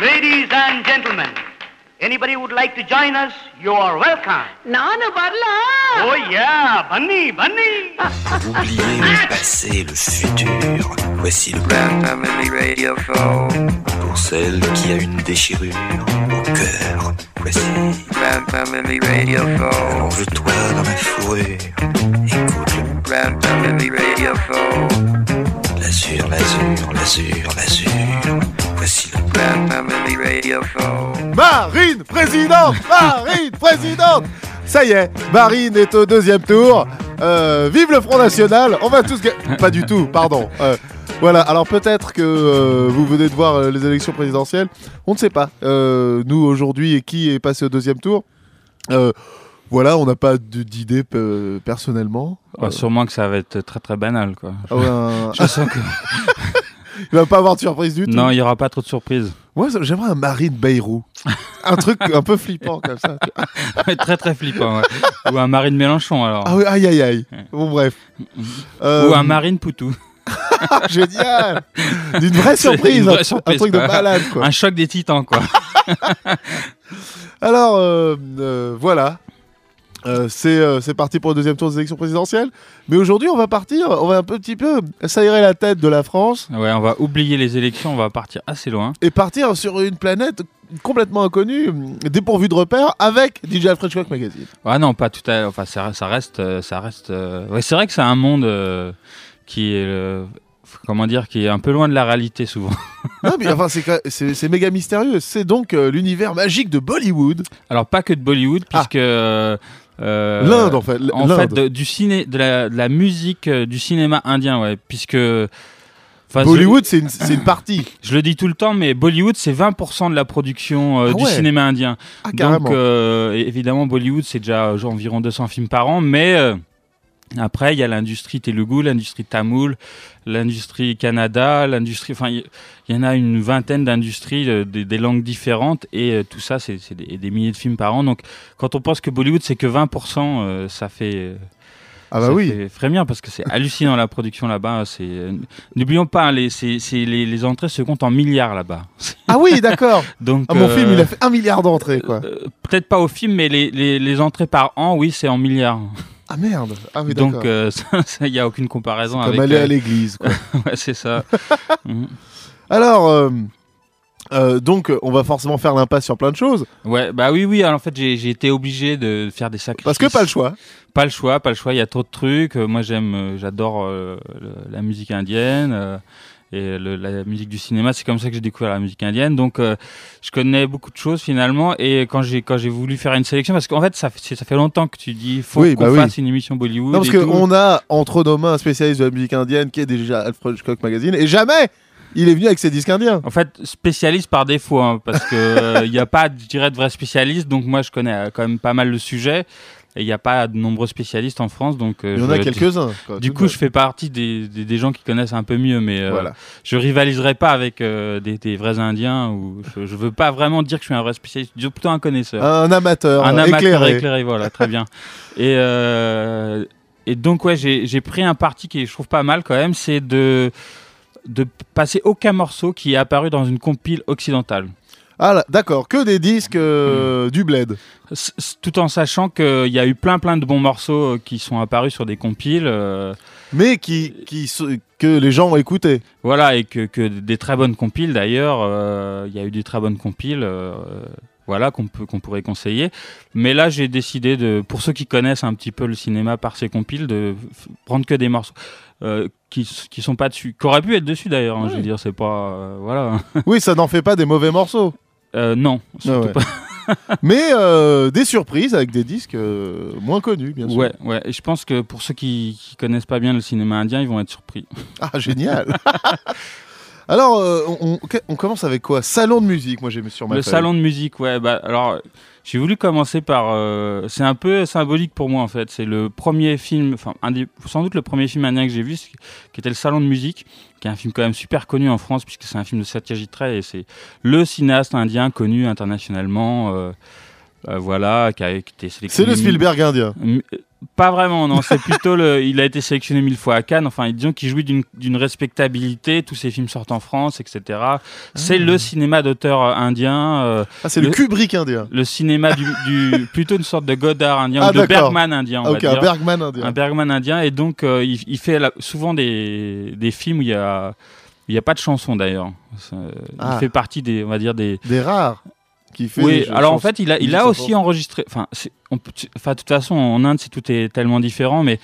Ladies and gentlemen, anybody would like to join us, you are welcome. ನಾನು ಬರ್ಲಾ Oh yeah, bunny, bunny. Oubliez le passé, le futur. Voici le plan Family Radio Show. pour celle qui a une déchirure au cœur. Voici. Grand Family Radio Show. Allonge-toi dans ma fourrure. Écoute le Grand Family Radio Show. l'azur, l'azur, l'azur, l'azur. Voici le Grand Family Radio Show. Marine présidente Marine présidente Ça y est, Marine est au deuxième tour. Euh, vive le Front National On va tous... Pas du tout, pardon. Euh, voilà, alors peut-être que euh, vous venez de voir euh, les élections présidentielles. On ne sait pas. Euh, nous, aujourd'hui, et qui est passé au deuxième tour Euh, Voilà, on n'a pas de- d'idée personnellement. Ouais, sûrement que ça va être très très banal quoi. Ah ouais, Je sens que Il va pas avoir de surprise du tout. non, il y aura pas trop de surprises. Moi, j'aimerais un Marine Bayrou. un truc un peu flippant comme ça. très très flippant. ouais. Ou un Marine Mélenchon alors. Ah oui, aïe aïe aïe. Bon bref. Euh, Ou un Marine Poutou. Génial D'une vraie surprise, vraie un, surprise, un truc de malade quoi. Un choc des titans quoi. Alors euh, euh, voilà, Euh, c'est euh, c'est parti pour le deuxième tour des élections présidentielles. Mais aujourd'hui, on va partir, on va un petit peu s'aérer la tête de la France Ouais, on va oublier les élections, on va partir assez loin. et partir sur une planète complètement inconnue, dépourvue de repères, avec DJ Alfred Hitchcock Magazine. Ah non, pas tout à Enfin, ça, ça reste. Ça reste euh, Ouais, c'est vrai que c'est un monde qui est. Comment dire Qui est un peu loin de la réalité souvent. non, mais enfin, c'est méga mystérieux. C'est donc euh, l'univers magique de Bollywood. Alors, pas que de Bollywood, Ah. puisque. euh, L'Inde, en fait. En fait, de, du ciné, de la, de la musique euh, du cinéma indien, ouais, puisque. enfin, Bollywood, c'est une, partie. Je, le dis tout le temps, mais Bollywood, c'est 20% de la production euh, Ah du cinéma indien. Ah, carrément. Donc, euh, évidemment, Bollywood, c'est déjà euh, environ 200 films par an, mais euh, après, il y a l'industrie Telugu, l'industrie Tamoul, l'industrie Canada, l'industrie. Enfin, il y, en a une vingtaine d'industries, euh, des, des langues différentes, et euh, tout ça, c'est des, des milliers de films par an. Donc, quand on pense que Bollywood, c'est que 20%, euh, ça fait. euh, ah bah ça oui. fait frémir parce que c'est hallucinant la production là-bas. C'est n'oublions pas hein, les, les, les entrées se comptent en milliards là-bas. Ah oui, d'accord. Donc Ah, mon euh, film, il a fait un milliard d'entrées, quoi. peut-être pas au film, mais les, les, les entrées par an, oui, c'est en milliards. Ah merde. Ah oui, d'accord. Donc euh, il y a aucune comparaison Comme avec. aller euh, à l'église, quoi. ouais, c'est ça. Mhm. Alors, euh, euh, donc, euh, on va forcément faire l'impasse sur plein de choses, Ouais, bah oui, oui. Alors, en fait, j'ai été obligé de faire des sacrifices. parce que pas le choix. Pas le choix, pas le choix. Il y a trop de trucs. Euh, Moi, j'aime, euh, j'adore euh, la musique indienne. Euh, et le- la musique du cinéma, c'est comme ça que j'ai découvert la musique indienne. Donc, euh, je connais beaucoup de choses finalement. Et quand j'ai quand j'ai voulu faire une sélection, parce qu'en fait, ça, fait- ça fait longtemps que tu dis, faut Oui, qu'on bah oui. fasse une émission Bollywood. Non, parce qu'on a entre nos mains un spécialiste de la musique indienne qui est déjà Alfred Hitchcock Magazine, et jamais il est venu avec ses disques indiens. En fait, spécialiste par défaut, hein, parce que euh, il n'y a pas, je dirais, de vrai spécialiste. Donc moi, je connais euh, quand même pas mal le sujet. Et il n'y a pas de nombreux spécialistes en France, donc euh, Il y en a quelques-uns. Du coup, je fais partie des, des, des gens qui connaissent un peu mieux, mais euh, voilà. je rivaliserai pas avec euh, des, des vrais Indiens. Ou je, je veux pas vraiment dire que je suis un vrai spécialiste, je suis plutôt un connaisseur, Un amateur, un amateur éclairé. éclairé. voilà, très bien. Et et donc ouais, j'ai j'ai pris un parti qui je trouve pas mal quand même, c'est de de passer aucun morceau qui est apparu dans une compile occidentale. Ah d'accord, que des disques euh, Hmm. du bled. Tout en sachant qu'il y a eu plein plein de bons morceaux euh, qui sont apparus sur des compiles. euh, Mais qui, qui, que les gens ont écouté. Voilà, et que, que des très bonnes compiles d'ailleurs. Il y a eu des très bonnes compiles. voilà, qu'on peut qu'on pourrait conseiller. Mais là, j'ai décidé de, pour ceux qui connaissent un petit peu le cinéma par ces compiles, de prendre que des morceaux euh, qui qui sont pas dessus, qui auraient pu être dessus d'ailleurs. hein, je veux dire, c'est pas euh, voilà. Oui, ça n'en fait pas des mauvais morceaux. Euh, non, surtout ouais. Mais euh, des surprises avec des disques euh, moins connus, bien sûr. Ouais, ouais. Et je pense que pour ceux qui, qui connaissent pas bien le cinéma indien, ils vont être surpris. Ah, génial Alors, euh, on, commence avec quoi? Salon de musique, moi j'ai mis sur ma Le feuille. salon de musique, ouais. Bah, alors, j'ai voulu commencer par. c'est un peu symbolique pour moi en fait. C'est le premier film, enfin, sans doute le premier film indien que j'ai vu, qui était le Salon de musique, qui est un film quand même super connu en France puisque c'est un film de Satyajit Ray et c'est le cinéaste indien connu internationalement. euh, euh, voilà, qui a été C'est sélectionné. le Spielberg indien. Pas vraiment, non. C'est plutôt le. Il a été sélectionné mille fois à Cannes. Enfin, disons qu'il jouit d'une respectabilité. Tous ses films sortent en France, etc. C'est le cinéma d'auteur euh, indien. euh, Ah, c'est le, Le- Kubrick indien. le cinéma du, du- plutôt une sorte de Godard indien Ah, ou de. Bergman indien, on Ah, ok, va un dire. Bergman indien. un Bergman indien. Et donc, euh, il, il fait la- souvent des, des films où il y a. Il n'y a pas de chanson d'ailleurs. Ça- Ah. Il fait partie des, on va dire des, Des rares qui fait. oui, alors en fait, il a, il aussi enregistré. Enfin, de toute façon, en Inde, c'est tout est tellement différent, mais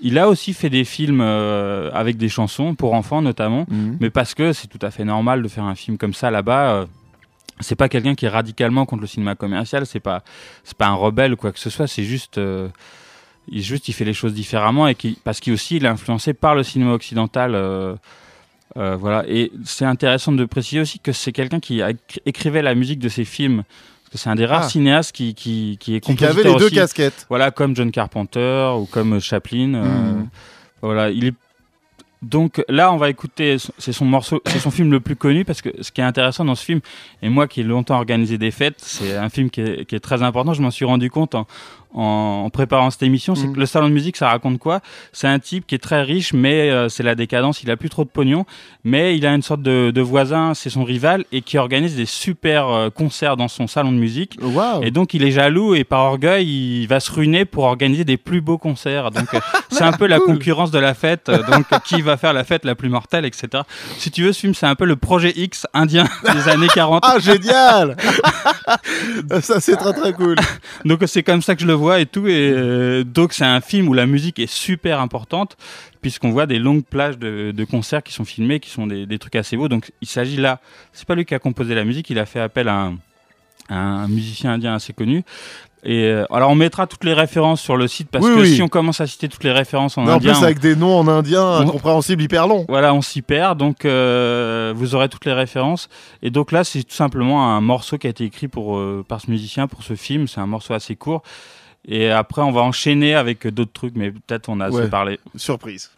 il a aussi fait des films euh, avec des chansons pour enfants notamment. Mhm. Mais parce que c'est tout à fait normal de faire un film comme ça là-bas. euh, c'est pas quelqu'un qui est radicalement contre le cinéma commercial. C'est pas, c'est pas un rebelle ou quoi que ce soit. C'est juste. euh, il, juste, il fait les choses différemment et qui, parce qu'il aussi, il est influencé par le cinéma occidental. Euh, voilà. Et c'est intéressant de préciser aussi que c'est quelqu'un qui écrivait la musique de ses films. C'est un des rares Ah. cinéastes qui, qui, qui est Qui avait les deux aussi. casquettes. Voilà, comme John Carpenter ou comme Chaplin. euh, Mhm. voilà, il est. Donc là, on va écouter. C'est son morceau, c'est son film le plus connu parce que ce qui est intéressant dans ce film, et moi qui ai longtemps organisé des fêtes, c'est un film qui est, qui est très important. Je m'en suis rendu compte en, en, préparant cette émission, c'est Mhm. que le salon de musique, ça raconte quoi? C'est un type qui est très riche, mais euh, c'est la décadence. Il a plus trop de pognon, mais il a une sorte de, de voisin, c'est son rival, et qui organise des super euh, concerts dans son salon de musique. Et donc il est jaloux et par orgueil il va se ruiner pour organiser des plus beaux concerts. Donc euh, c'est un peu la Cool. concurrence de la fête. Donc qui va faire la fête la plus mortelle, etc. Si tu veux, ce film c'est un peu le projet X indien des années 40. Ah, génial Ça, c'est très très cool. Donc c'est comme ça que je le vois et tout. Et euh, donc c'est un film où la musique est super importante puisqu'on voit des longues plages de, de concerts qui sont filmés, qui sont des, des trucs assez beaux. Donc il s'agit là, c'est pas lui qui a composé la musique, il a fait appel à un, à un musicien indien assez connu. Et euh, alors on mettra toutes les références sur le site parce Oui, que oui. si on commence à citer toutes les références en en indien, plus, avec des noms en indien incompréhensibles hyper longs. voilà, on s'y perd. Donc, euh, vous aurez toutes les références. Et donc là, c'est tout simplement un morceau qui a été écrit pour, euh, par ce musicien pour ce film. C'est un morceau assez court. Et après, on va enchaîner avec d'autres trucs, mais peut-être on a assez Ouais. parlé. Surprise.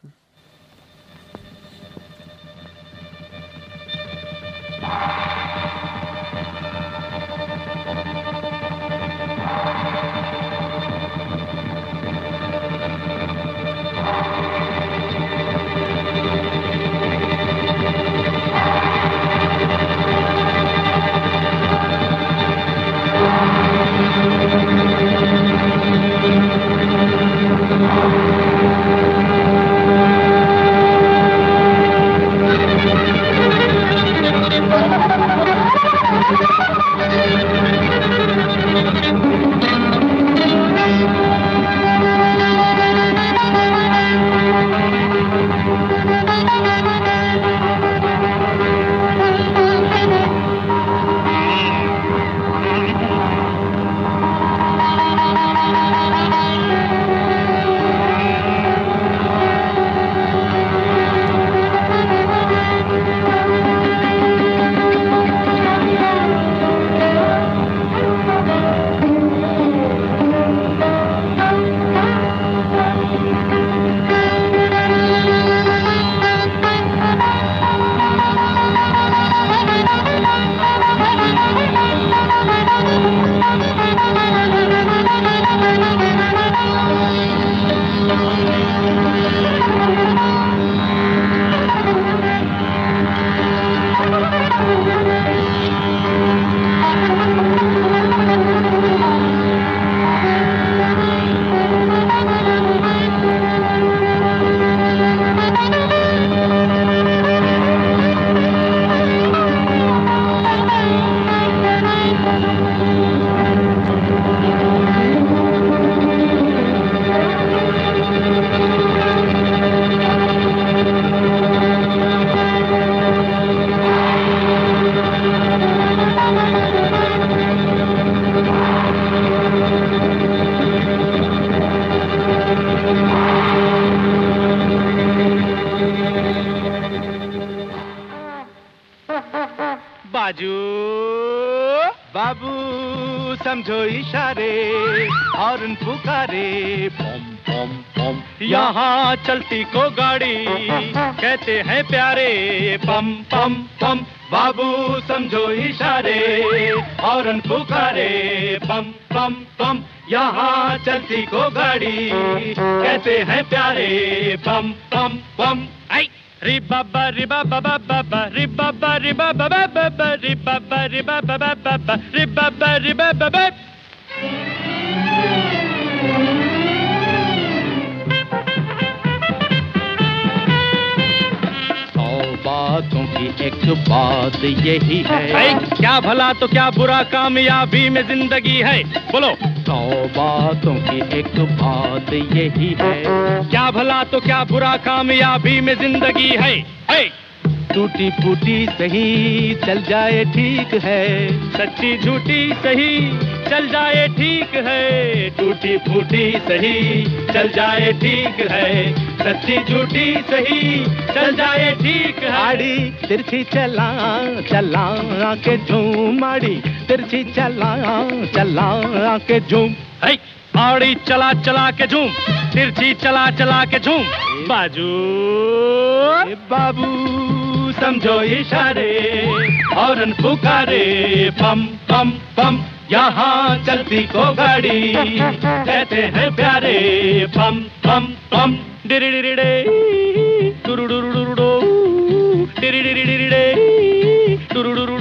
समझो इशारे हॉर्न पुकारे। पम पम पम। यहाँ चलती को गाड़ी कहते हैं प्यारे। पम पम पम बाबू समझो इशारे हॉर्न पुकारे। पम पम पम यहाँ चलती को गाड़ी कहते हैं प्यारे। बम पम बम आई। Ribaba ribaba baba ribaba ribaba baba ribaba ribaba baba ribaba ribaba baba बातों की एक बात यही है। क्या भला तो क्या बुरा कामयाबी में ज़िंदगी है? बोलो। सौ बातों की एक बात यही है। क्या भला तो क्या बुरा कामयाबी में ज़िंदगी है? है। टूटी फूटी सही चल जाए ठीक है। सच्ची झूठी सही चल जाए ठीक है। टूटी फूटी सही चल जाए ठीक है। सच्ची झूठी सही चल जाए ठीक है। आड़ी तिरछी चला चला के झूम आड़ी तिरछी चला चला के झूम। आड़ी चला चला के झूम तिरछी चला चला के झूम। बाजू बाबू। समझो इशारे और पुकारे, पम पम पम, यहाँ चलती को गाड़ी। कहते हैं प्यारे, पम पम पम, डिरिडिरिडे टुरुडुरुडुरुडो डिरिडिरिडिरिडे टुरुडुरुडुरुडो डिरिडिरिडे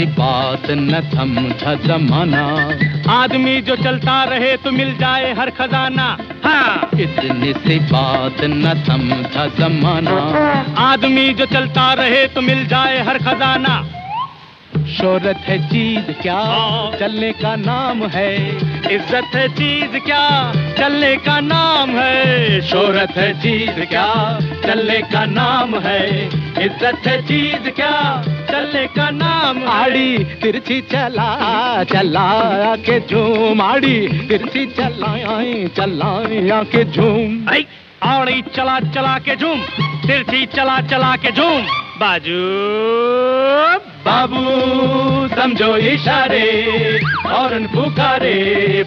से बात न समझा जमाना। आदमी जो चलता रहे तो मिल जाए हर खजाना। हाँ इतने से बात न समझा जमाना। आदमी जो चलता रहे तो मिल जाए हर खजाना। शोहरत है चीज़ क्या? चलने का नाम है। इज़्ज़त है चीज़ क्या? चलने का नाम है। शोहरत है चीज़ क्या? चलने का नाम है। इज़्ज़त है चीज़ क्या? चलने का नाम? आड़ी तिरछी चला चला के झूम। आड़ी तिरछी चला चला के झूम। आड़ी चला चला के झूम। तिरछी चला चला के झूम। बाजू बाबू समझो इशारे और पुकारे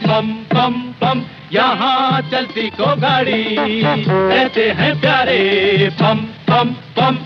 पम पम पम। यहाँ चलती को गाड़ी कहते हैं प्यारे पम पम पम।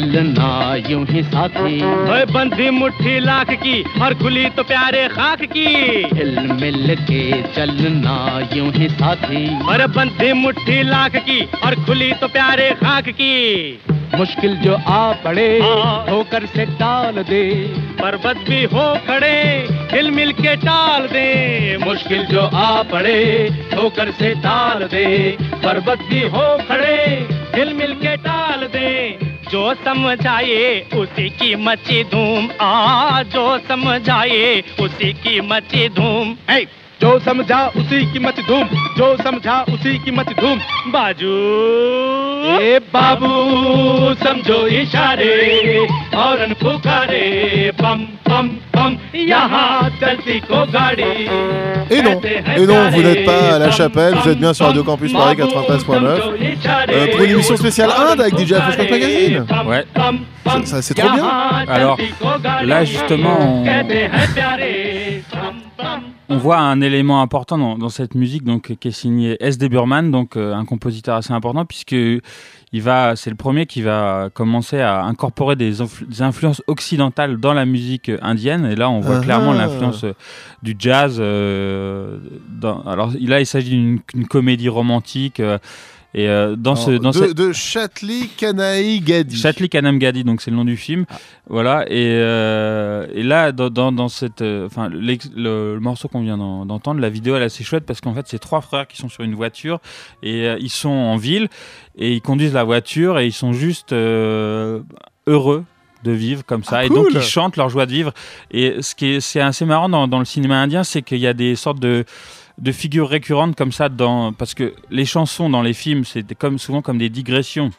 चलना यूँ ही साथी। ओए बंधी मुट्ठी लाख की और खुली तो प्यारे खाक की। हिल मिल के चलना यूँ ही साथी। और बंधी मुट्ठी लाख की और खुली तो प्यारे खाक की। मुश्किल जो आ पड़े होकर से टाल दे। पर्वत भी हो खड़े हिल मिल के टाल दे। मुश्किल जो आ पड़े होकर से टाल दे। पर्वत भी हो खड़े हिल मिल के टाल दे। जो समझाए उसी की मची धूम। आ जो समझाए उसी की मची धूम। जो समझा उसी की मच धूम। जो समझा उसी की मच धूम। बाजू। ए बाबू समझो इशारे और पुकारे पम पम पम यहाँ चलती को गाड़ी Et non, et non, vous n'êtes pas à la chapelle, vous êtes bien sur Radio Campus Paris 93.9 euh, pour une émission spéciale Inde avec DJ Flashback Magazine. Ouais. Ça, ça, c'est trop bien. Alors, là, justement, on- On voit un élément important dans, dans cette musique donc qui est signé S.D. Burman, donc euh, un compositeur assez important puisque il va, c'est le premier qui va commencer à incorporer des, influ- des influences occidentales dans la musique indienne. Et là, on voit Ah clairement ah. l'influence euh, du jazz. euh, dans- alors là, il s'agit d'une comédie romantique. Et euh, dans ce, dans de, cette- de Chatli Kanaï Gadi. Chatli Kanam Gadi, donc c'est le nom du film. Voilà, et, euh, et là, dans, dans, dans cette, euh, enfin, le, le morceau qu'on vient d'en- d'entendre, la vidéo elle est assez chouette parce qu'en fait, c'est trois frères qui sont sur une voiture et euh, ils sont en ville et ils conduisent la voiture et ils sont juste heureux de vivre comme ça Ah, et donc ils chantent leur joie de vivre et ce qui est c'est assez marrant dans, dans le cinéma indien c'est qu'il y a des sortes de de figures récurrentes comme ça dans parce que les chansons dans les films c'est comme souvent comme des digressions.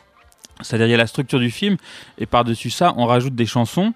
C'est-à-dire il y a la structure du film et par-dessus ça on rajoute des chansons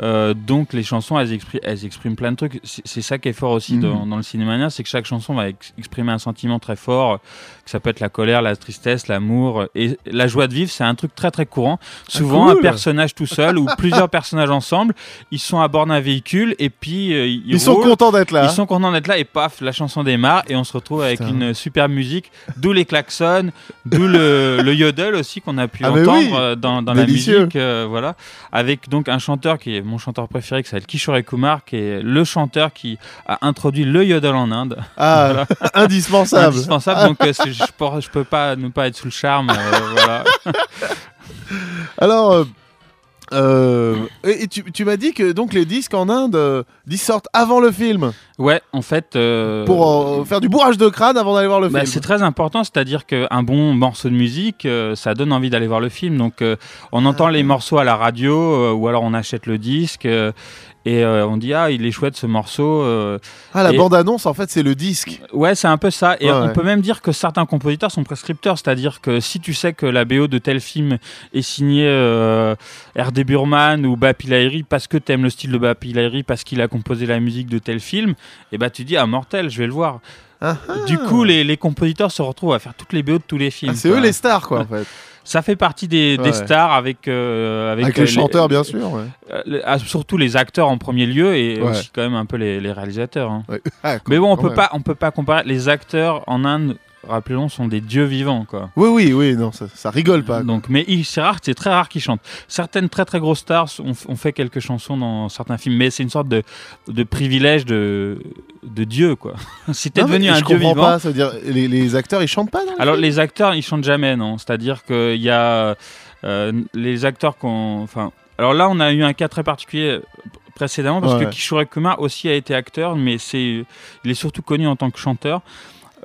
Euh, donc les chansons elles, expri- elles expriment plein de trucs c'est ça qui est fort aussi Mhm. dans, dans le cinéma c'est que chaque chanson va ex- exprimer un sentiment très fort que ça peut être la colère la tristesse l'amour et la joie de vivre c'est un truc très très courant souvent cool. un personnage tout seul ou plusieurs personnages ensemble ils sont à bord d'un véhicule et puis euh, ils, Ils sont contents d'être là. Ils sont contents d'être là et paf, la chanson démarre et on se retrouve avec Putain. une superbe musique, d'où les klaxons, d'où le, le yodel aussi qu'on a pu Ah, entendre oui. euh, dans, dans la musique, euh, voilà, avec donc un chanteur qui est mon chanteur préféré, qui s'appelle Kishore Kumar, qui est le chanteur qui a introduit le yodel en Inde, Ah, indispensable. indispensable. Donc euh, je, je peux pas ne pas être sous le charme, euh, voilà. Alors, euh, et et tu, tu m'as dit que donc les disques en Inde, euh, ils sortent avant le film Ouais, en fait. euh, pour euh, faire du bourrage de crâne avant d'aller voir le Bah, film. c'est très important, c'est-à-dire qu'un bon morceau de musique, euh, ça donne envie d'aller voir le film. Donc, euh, on entend les morceaux à la radio, euh, ou alors on achète le disque, euh, et euh, on dit ah, il est chouette ce morceau. euh. Ah, la et- bande-annonce, en fait, c'est le disque. Ouais, c'est un peu ça. Et Ouais, on ouais. peut même dire que certains compositeurs sont prescripteurs, c'est-à-dire que si tu sais que la BO de tel film est signée euh, R.D. Burman ou Bapi Lahiri parce que t'aimes le style de Bapi Lahiri, parce qu'il a composé la musique de tel film, et bah tu dis ah mortel, je vais le voir. Ah, Du coup, les, les compositeurs se retrouvent à faire toutes les BO de tous les films. ah, c'est quoi. eux les stars, quoi, en fait. Ça fait partie des, stars avec euh, avec, Avec, euh, les chanteurs, bien sûr. ouais. euh, les- ah, surtout les acteurs en premier lieu et Ouais. aussi quand même un peu les, les réalisateurs. hein. Ah, Mais bon, on peut même. pas on peut pas comparer les acteurs en Inde. Rappelons, sont des dieux vivants, quoi. Oui, oui, oui, non, ça, ça rigole pas. quoi. Donc, mais c'est rare, c'est très rare qu'ils chantent. Certaines très très grosses stars ont, ont fait quelques chansons dans certains films, mais c'est une sorte de, de privilège de, de dieu, quoi. si t'es devenu un je dieu vivant, pas, ça veut dire les, les acteurs ils chantent pas dans le Alors film les acteurs, ils chantent jamais, non. C'est-à-dire qu'il y a euh, les acteurs qu'on, enfin, alors là on a eu un cas très particulier euh, précédemment parce Ouais. que Kishore Kumar aussi a été acteur, mais c'est, il est surtout connu en tant que chanteur.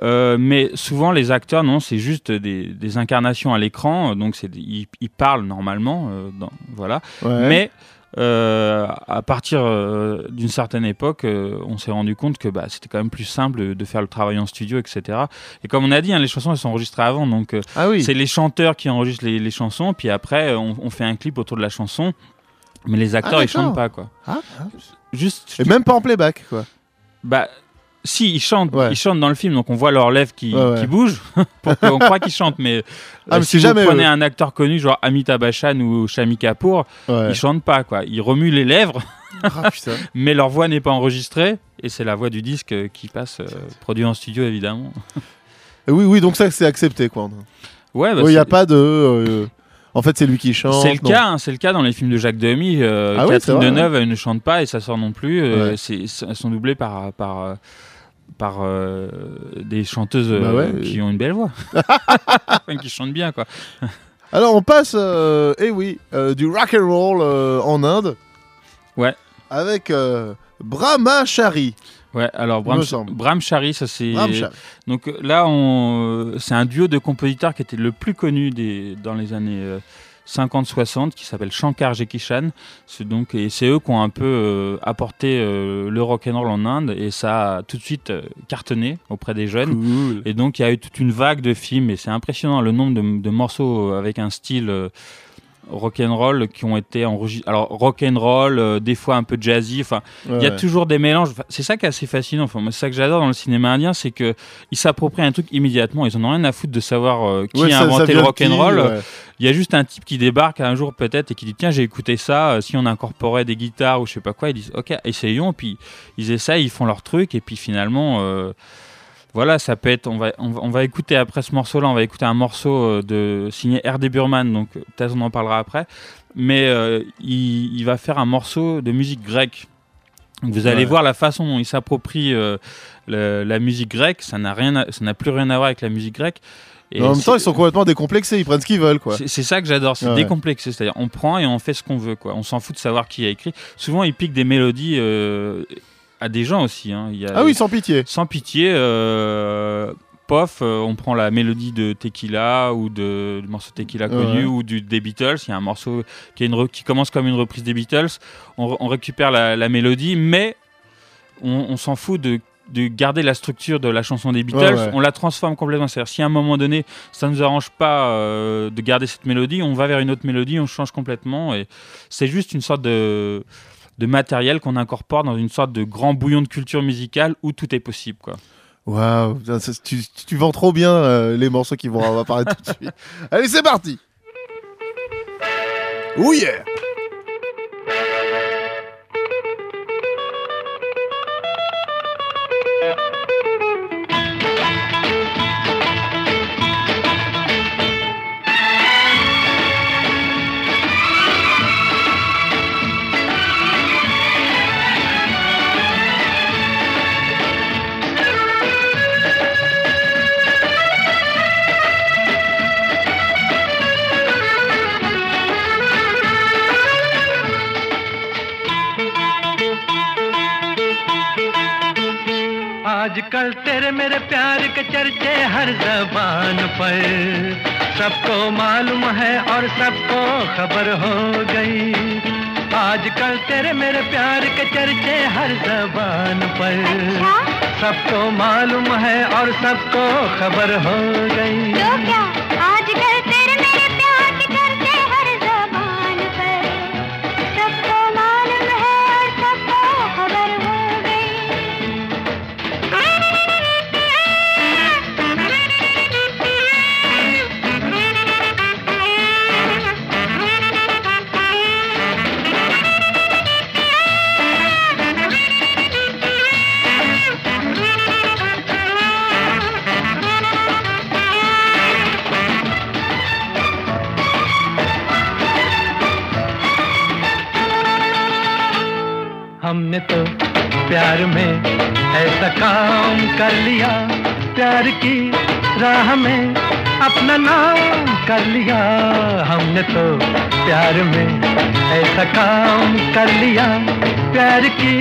Euh, mais souvent les acteurs, non, c'est juste des, des incarnations à l'écran, donc c'est, ils, ils parlent normalement, euh, dans- voilà. Ouais. Mais euh, à partir euh, d'une certaine époque, euh, on s'est rendu compte que bah, c'était quand même plus simple de, faire le travail en studio, etc. Et comme on a dit, hein, les chansons elles sont enregistrées avant, donc Ah oui. c'est les chanteurs qui enregistrent les, les chansons, puis après on, on fait un clip autour de la chanson, mais les acteurs Ah, ils chantent pas quoi. Ah, ah. Juste, Et même pas en playback, quoi. bah si ils chantent, Ouais. ils chantent dans le film, donc on voit leurs lèvres qui, Ouais, ouais. qui bougent pour qu'on croit qu'ils chantent, mais, Ah, euh, si c'est vous jamais prenez eux. un acteur connu genre Amitabh Bachchan ou Shami Kapoor, Ouais. ils chantent pas quoi, ils remuent les lèvres. Ah, mais leur voix n'est pas enregistrée et c'est la voix du disque euh, qui passe, euh, produit en studio évidemment. Oui, oui, donc ça c'est accepté, quoi. Ouais, bah, Il n'y a pas de. euh, En fait, c'est lui qui chante. c'est le non. cas, hein, c'est le cas dans les films de Jacques Demy. euh, Ah Catherine Deneuve elle ne chante pas et sa sort non plus. euh, Ouais. c'est- c'est- elles sont doublées par par euh, par euh, des chanteuses euh, Bah ouais. qui ont une belle voix, Enfin, qui chantent bien quoi. Alors on passe, euh, eh oui, euh, du rock and roll euh, en Inde. Ouais. Avec euh, Brahmachari. Ouais, alors Bram. Bram Chari, ça c'est. Donc euh, là, on, euh, c'est un duo de compositeurs qui était le plus connu des, dans les années euh, 50-60, qui s'appelle Shankar Jekishan. C'est donc et c'est eux qui ont un peu euh, apporté euh, le rock and roll en Inde et ça a tout de suite euh, cartonné auprès des jeunes. Cool. Et donc il y a eu toute une vague de films et c'est impressionnant le nombre de, de morceaux avec un style rock and roll qui ont été enregistrés. Alors rock and roll, euh, des fois un peu jazzy. Enfin, il y a Ouais. toujours des mélanges. Enfin, C'est ça qui est assez fascinant. Enfin, c'est ça que j'adore dans le cinéma indien, c'est que ils s'approprient un truc immédiatement. Ils en ont rien à foutre de savoir euh, qui Ouais, a ça- ça inventé le rock and roll. Il y a juste un type qui débarque un jour peut-être et qui dit tiens j'ai écouté ça. euh, si on incorporait des guitares ou je sais pas quoi, ils disent ok essayons. Puis ils essayent, ils font leur truc et puis finalement. Voilà, ça peut être. On va, on va, on va écouter après ce morceau-là, on va écouter un morceau euh, de signé R.D. Burman, donc euh, peut-être on en parlera après. Mais euh, il, il va faire un morceau de musique grecque. Donc, Vous allez Ouais. voir la façon dont il s'approprie euh, la musique grecque. Ça n'a rien, à- ça n'a plus rien à voir avec la musique grecque. Et en même temps, ils sont complètement décomplexés, ils prennent ce qu'ils veulent, quoi. c'est c'est ça que j'adore, c'est Ouais. décomplexé. C'est-à-dire, on prend et on fait ce qu'on veut. Quoi. On s'en fout de savoir qui a écrit. Souvent, ils piquent des mélodies euh, à des gens aussi. hein. Il y a Ah oui, sans pitié. sans pitié. euh, pof, euh, on prend la mélodie de Tequila ou de, du morceau Tequila connu Ouais. ou du, des Beatles. Il y a un morceau qui, une commence comme une reprise des Beatles. On, re- on récupère la, la mélodie, mais on, on s'en fout de, de garder la structure de la chanson des Beatles. Ouais, ouais. On la transforme complètement. C'est-à-dire, si à un moment donné, ça ne nous arrange pas euh, de garder cette mélodie, on va vers une autre mélodie, on change complètement. Et c'est juste une sorte de de matériel qu'on incorpore dans une sorte de grand bouillon de culture musicale où tout est possible. Quoi. Waouh, tu, vends trop bien euh, les morceaux qui vont apparaître tout de suite. Allez, c'est parti. Oh yeah चर्चे हर जबान पर। सबको मालूम है और सबको खबर हो गई। आजकल तेरे मेरे प्यार के चर्चे हर जबान पर। सबको मालूम है और सबको खबर हो गई। तो क्या प्यार में ऐसा काम कर लिया प्यार की राह में अपना नाम कर लिया। हमने तो प्यार में ऐसा काम कर लिया प्यार की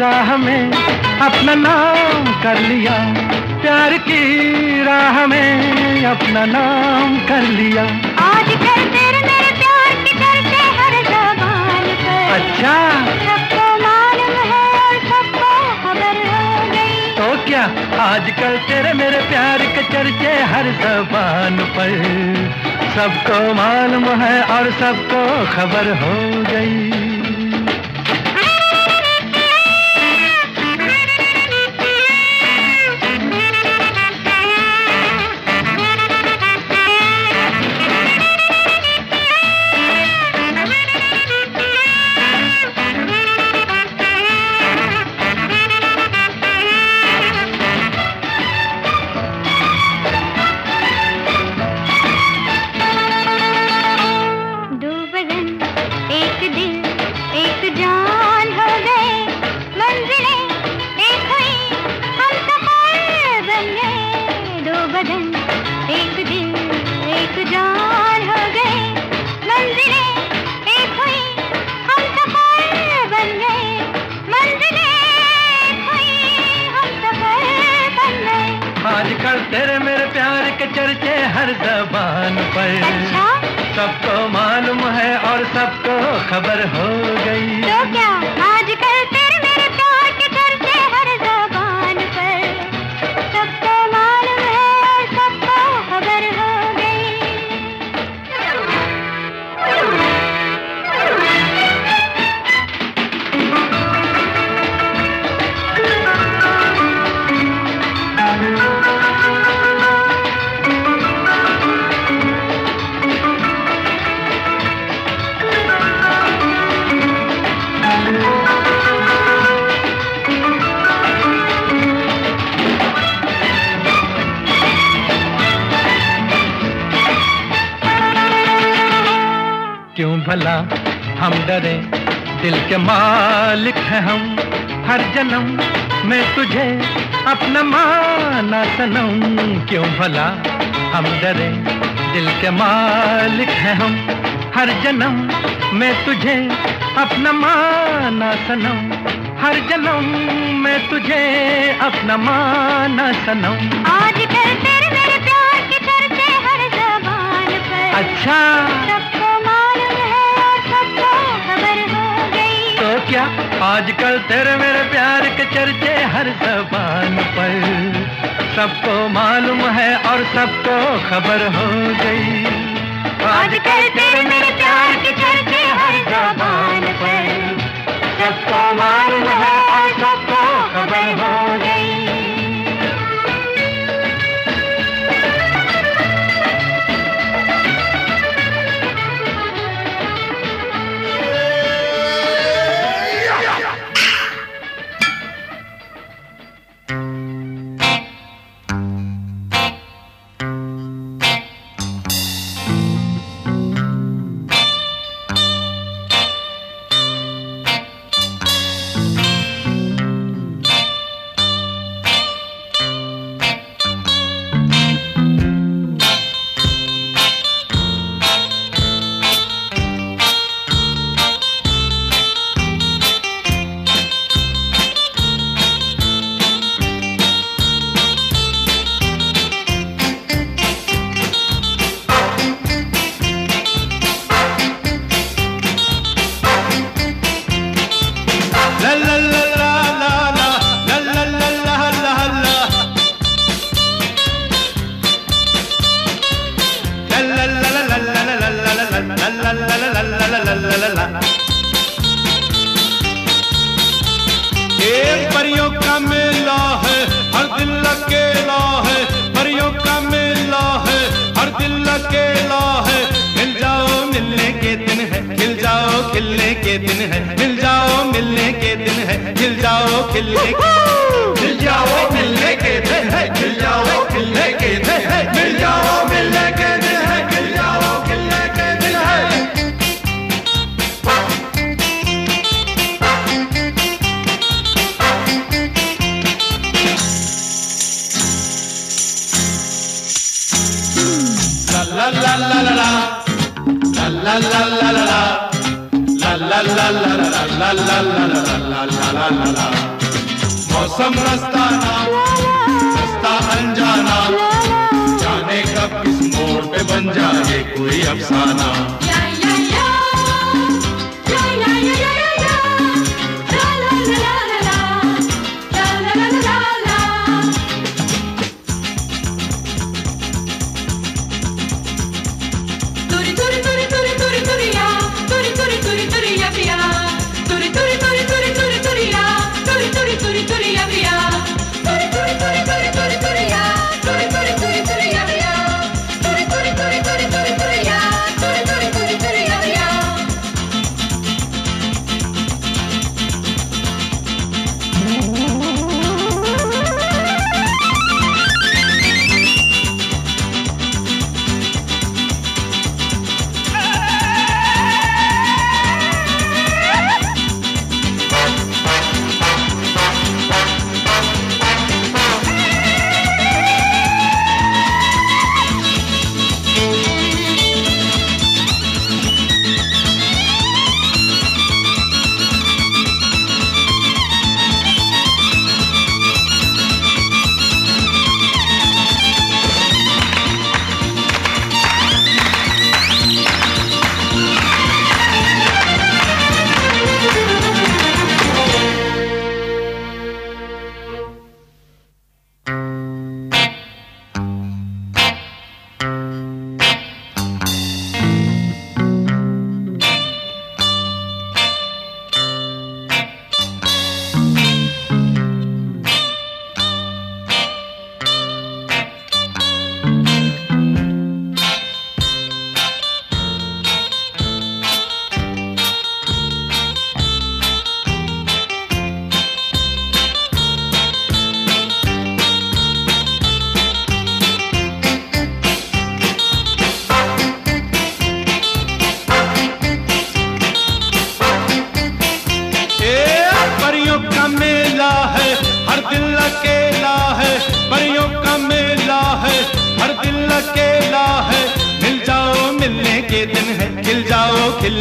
राह में अपना नाम कर लिया। प्यार की राह में अपना नाम कर लिया। आजकल तेरे मेरे प्यार के चर्चे हर जबान पर। अच्छा। क्या? आजकल तेरे मेरे प्यार के चर्चे हर जबान पर। सबको मालूम है और सबको खबर हो गई। डरे। दिल के मालिक हैं हम हर जन्म मैं तुझे अपना माना सनम। क्यों भला हम डरे? दिल के मालिक हैं हम हर जन्म मैं तुझे अपना माना सनम। हर जन्म मैं तुझे अपना माना सनम। आजकल तेरे मेरे प्यार के चर्चे हर जबान पर। अच्छा। क्या? आजकल तेरे मेरे प्यार के चर्चे हर जबान पर। सबको मालूम है और सबको खबर हो गई। आजकल तेरे मेरे प्यार के चर्चे हर जबान पर। सबको मालूम है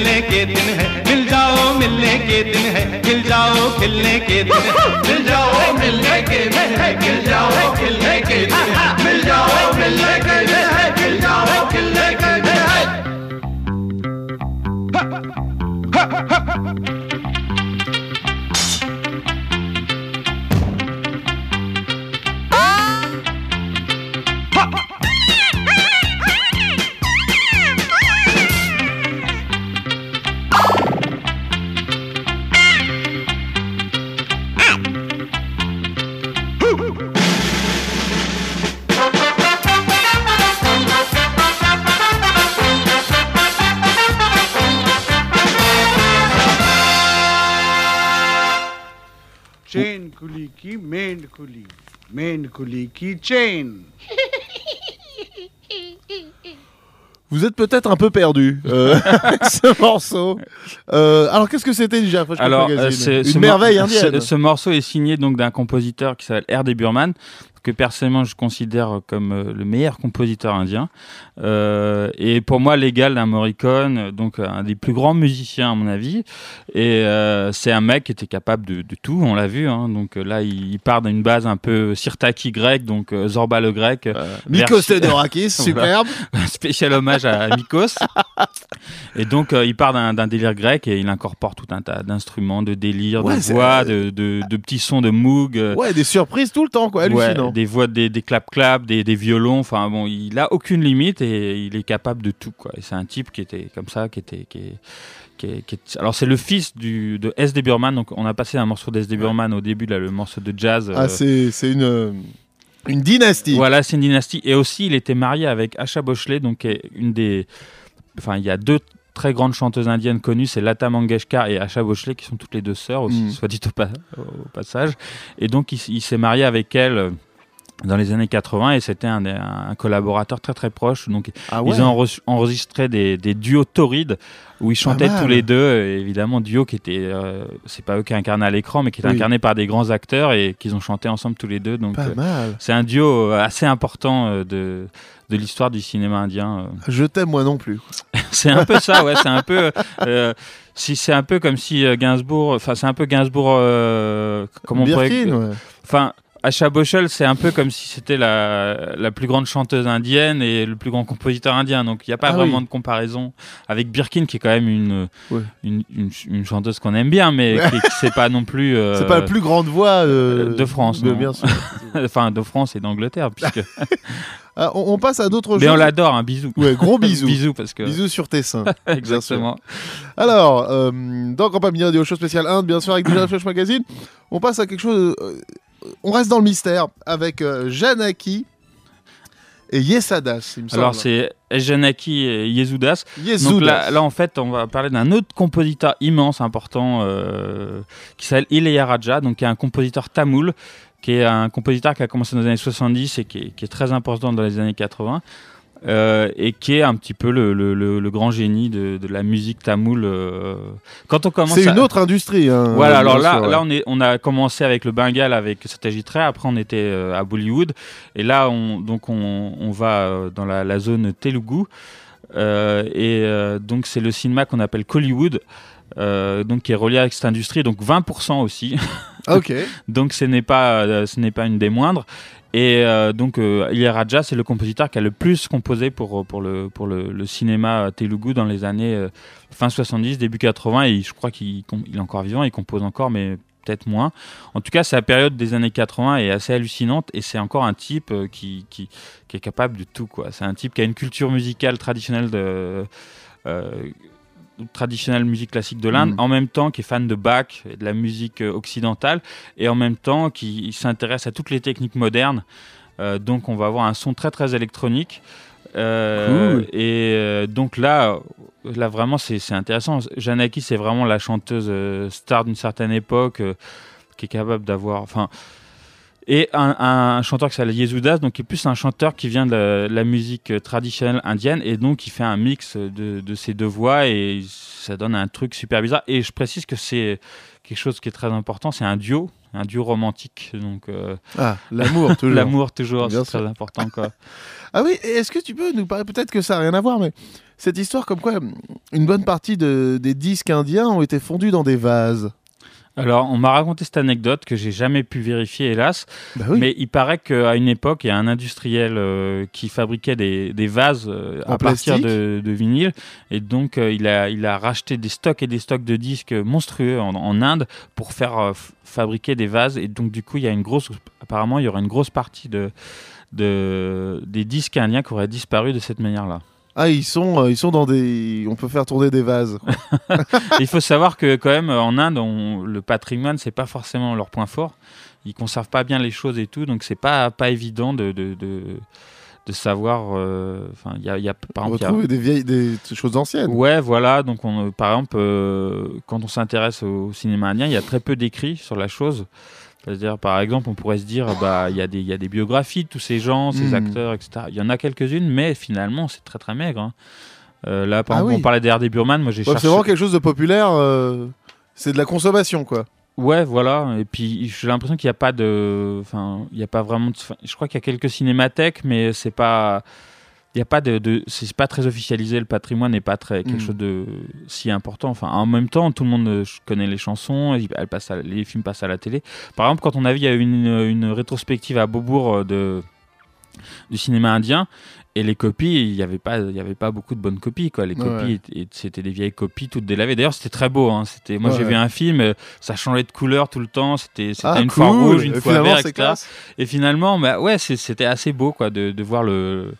के दिन है। मिल जाओ, मिलने के दिन है। मिल जाओ, खिलने के दिन है। मिल जाओ, मिलने के दिन है। मिल जाओ, खिलने के दिन है। मिल जाओ, मिलने के दिन है। मिल जाओ, खिलने के दिन है। main keychain. Vous êtes peut-être un peu perdu euh, avec ce morceau. Euh, alors qu'est-ce que c'était déjà Alors euh, c'est une merveille indienne. Ce, ce, morceau est signé donc d'un compositeur qui s'appelle R.D. Burman que personnellement je considère comme euh, le meilleur compositeur indien. Euh, et pour moi, l'égal d'un Morricone, donc un des plus grands musiciens à mon avis. Et euh, c'est un mec qui était capable de, de tout, on l'a vu. Hein. Donc là, il, il part d'une base un peu Sirtaki grec, donc Zorba le grec. version- Theodorakis, superbe. spécial hommage à Nikos. Et donc, il part d'un délire grec et il incorpore tout un tas d'instruments, de délires, Ouais, de voix, de, de, de petits sons de moog. Ouais, des surprises tout le temps, quoi. ouais, Des voix, des, des clap-clap, des, des violons. Enfin, bon, il a aucune limite et il est capable de tout, quoi. Et c'est un type qui était comme ça, qui était, qui qui Alors, c'est le fils du, de S.D. Burman. Donc, on a passé un morceau d'S.D. Burman au début, là, le morceau de jazz. Ah, euh, c'est c'est une, euh, une dynastie. voilà, c'est une dynastie. Et aussi, il était marié avec Asha Bhosle, donc une des. Enfin, il y a deux très grandes chanteuses indiennes connues, c'est Lata Mangeshkar et Asha Bhosle, qui sont toutes les deux sœurs, aussi, Mm. soit dit au, pa- au passage. Et donc, il, il s'est marié avec elle. Dans les années 80 et c'était un, un collaborateur très très proche donc Ah ouais. ils ont enre- enregistré des, des duos torrides où ils chantaient tous les deux et évidemment duo qui était euh, c'est pas eux qui incarnaient à l'écran mais qui était Oui. incarné par des grands acteurs et qu'ils ont chanté ensemble tous les deux donc Pas euh, mal. c'est un duo euh, assez important euh, de, de l'histoire du cinéma indien. euh. Je t'aime moi non plus. C'est un peu ça, ouais. C'est un peu. euh, si c'est un peu comme si Gainsbourg. Enfin, c'est un peu Gainsbourg. euh, comment on pourrait. Birkin, ouais. Asha Bhosle, c'est un peu comme si c'était la, la plus grande chanteuse indienne et le plus grand compositeur indien. Donc il n'y a pas Ah vraiment oui. de comparaison avec Birkin, qui est quand même une, une, une, une chanteuse qu'on aime bien, mais qui, qui c'est pas non plus. euh, C'est pas la plus grande voix euh, de France, de- non. bien sûr. enfin, de France et d'Angleterre, puisque. Ah, on, on passe à d'autres mais choses. on l'adore, un bisou. Ouais, gros bisous. bisous parce que. Bisous sur tes seins. Exactement. Alors, euh, dans Campagne Radio Show spécial Inde, bien sûr, avec déjà Flash Magazine, on passe à quelque chose. On reste dans le mystère avec euh, Janaki et Yesadas, il me semble. Alors c'est Janaki et Yezudas. Yesudas. Donc là, là, en fait, on va parler d'un autre compositeur immense, important, euh, qui s'appelle Ilayaraja, donc qui est un compositeur tamoul, qui est un compositeur qui a commencé dans les années 70 et qui est, qui est très important dans les années 80. Euh, et qui est un petit peu le, le- le- le grand génie de, de la musique tamoul. euh. Quand on commence, C'est à- une autre industrie. hein, voilà, alors là, sûr, ouais. là on, est, on a commencé avec le Bengale, avec Satyajit Ray, après on était euh, à Bollywood, et là on, donc on, on va dans la, la zone Telugu, et donc c'est le cinéma qu'on appelle Kollywood, euh, donc qui est relié avec cette industrie, donc 20% aussi, Ok. donc ce n'est pas, euh, ce n'est pas une des moindres. Et euh, donc, euh, Ilayaraja, c'est le compositeur qui a le plus composé pour, pour, le, pour le, le cinéma telugu dans les années fin 70, début 80. Et je crois qu'il il est encore vivant, il compose encore, mais peut-être moins. En tout cas, sa période des années 80 est assez hallucinante et c'est encore un type qui, qui, qui est capable de tout. quoi. C'est un type qui a une culture musicale traditionnelle de. euh, traditionnelle musique classique de l'Inde, Mhm. en même temps qui est fan de Bach et de la musique euh, occidentale, et en même temps qui s'intéresse à toutes les techniques modernes. Euh, donc on va avoir un son très très électronique. Euh, Cool. Et euh, donc là, là vraiment c'est intéressant. Janaki c'est vraiment la chanteuse star d'une certaine époque qui est capable d'avoir, enfin, et un, un chanteur qui s'appelle Yesudas, donc qui est plus un chanteur qui vient de la, la musique traditionnelle indienne et donc qui fait un mix de, de ces deux voix et ça donne un truc super bizarre. Et je précise que c'est quelque chose qui est très important, c'est un duo, un duo romantique, donc euh, Ah, l'amour, toujours. l'amour toujours, c'est très important quoi. Ah oui, est-ce que tu peux nous parler, peut-être que ça n'a rien à voir, mais cette histoire comme quoi une bonne partie de- des disques indiens ont été fondus dans des vases? Alors, on m'a raconté cette anecdote que j'ai jamais pu vérifier, hélas. Bah oui. Mais il paraît qu'à une époque, il y a un industriel euh, qui fabriquait des, des vases euh, à partir de, de vinyle. Et donc, euh, il, a, il a racheté des stocks et des stocks de disques monstrueux en, en Inde pour faire fabriquer des vases. Et donc, du coup, il y a une grosse. Apparemment, il y aura une grosse partie de, de, des disques indiens qui auraient disparu de cette manière-là. Ah, ils sont, euh, ils sont dans des. On peut faire tourner des vases. il faut savoir que quand même en Inde, on- le patrimoine c'est pas forcément leur point fort. Ils conservent pas bien les choses et tout, donc c'est pas pas évident de de, de, de savoir. euh, Enfin, il y a, il y a par On exemple. y a- des vieilles, des choses anciennes. Ouais, voilà. Donc, on, par exemple, euh, quand on s'intéresse au cinéma indien, il y a très peu d'écrits sur la chose. C'est-à-dire, par exemple, on pourrait se dire, bah, il y, a des- il y a des biographies de tous ces gens, ces Mm. acteurs, etc. Il y en a quelques-unes, mais finalement, c'est très très maigre. hein. Euh, là, par Ah exemple, oui. on parlait d'R.D. Burman. Moi, j'ai Ouais, cherché. c'est vraiment quelque chose de populaire. euh, C'est de la consommation, quoi. Ouais, voilà. Et puis j'ai l'impression qu'il n'y a pas de, enfin, il y a pas vraiment. De... enfin, Je crois qu'il y a quelques cinémathèques, mais c'est pas, il y a pas de, de... c'est pas très officialisé. Le patrimoine n'est pas très quelque Mm. chose de si important. Enfin, en même temps, tout le monde euh, connaît les chansons, elles passent à- les films passent à la télé. Par exemple, quand on a vu, il y a eu une, une rétrospective à Beaubourg euh, de du cinéma indien. Et les copies, il n'y avait pas, il y avait pas beaucoup de bonnes copies quoi. Les copies, ouais. c'était des vieilles copies toutes délavées. D'ailleurs, c'était très beau. Hein. C'était, moi, Ouais, j'ai vu un film, euh, ça changeait de couleur tout le temps. C'était, Ah, une cool. fois rouge, une Et fois vert, etc. Et finalement, bah ouais, c'était assez beau quoi de, de voir le,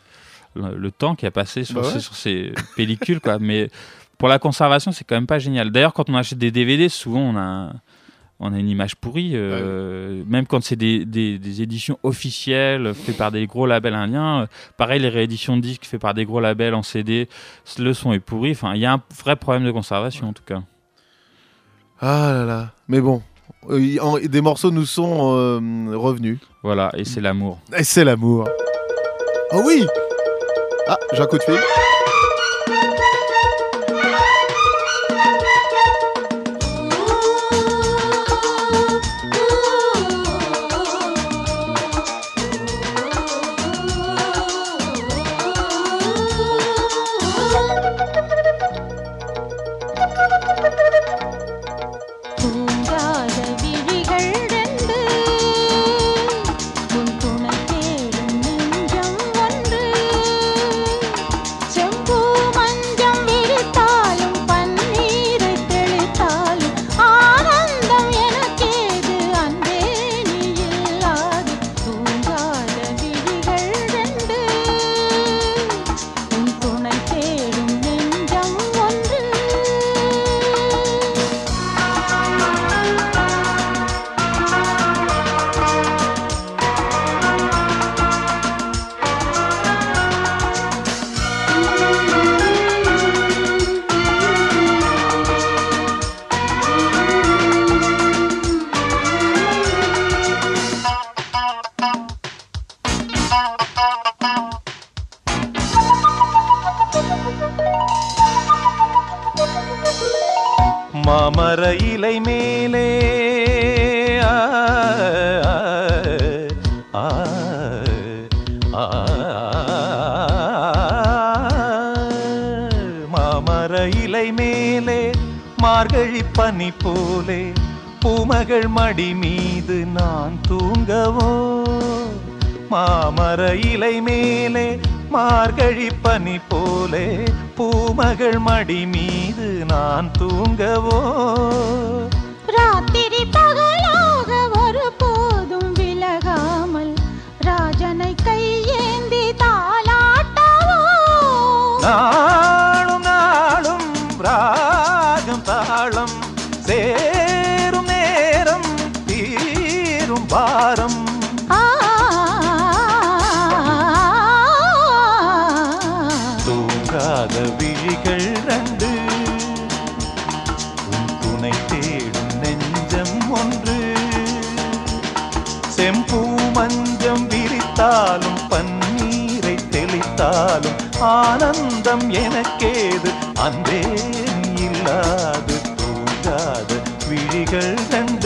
le le temps qui a passé sur, Bah ouais. ces, sur ces pellicules quoi. Mais pour la conservation, c'est quand même pas génial. D'ailleurs, quand on achète des DVD, souvent on a un- on a une image pourrie, euh, même quand c'est des, des, des éditions officielles faites par des gros labels indiens. euh, pareil, les rééditions de disques faites par des gros labels en CD, le son est pourri. Enfin, il y a un vrai problème de conservation en tout cas. Ah là là. Mais bon, euh, en- des morceaux nous sont revenus. Voilà, et c'est l'amour. Et c'est l'amour. Oh oui Ah, j'ai un coup de fil. மடி மீது நான் தூங்கவோ? ஆனந்தம் எனக்கேது அன்பே இல்லாது தூங்காத விழிகள் நன்றி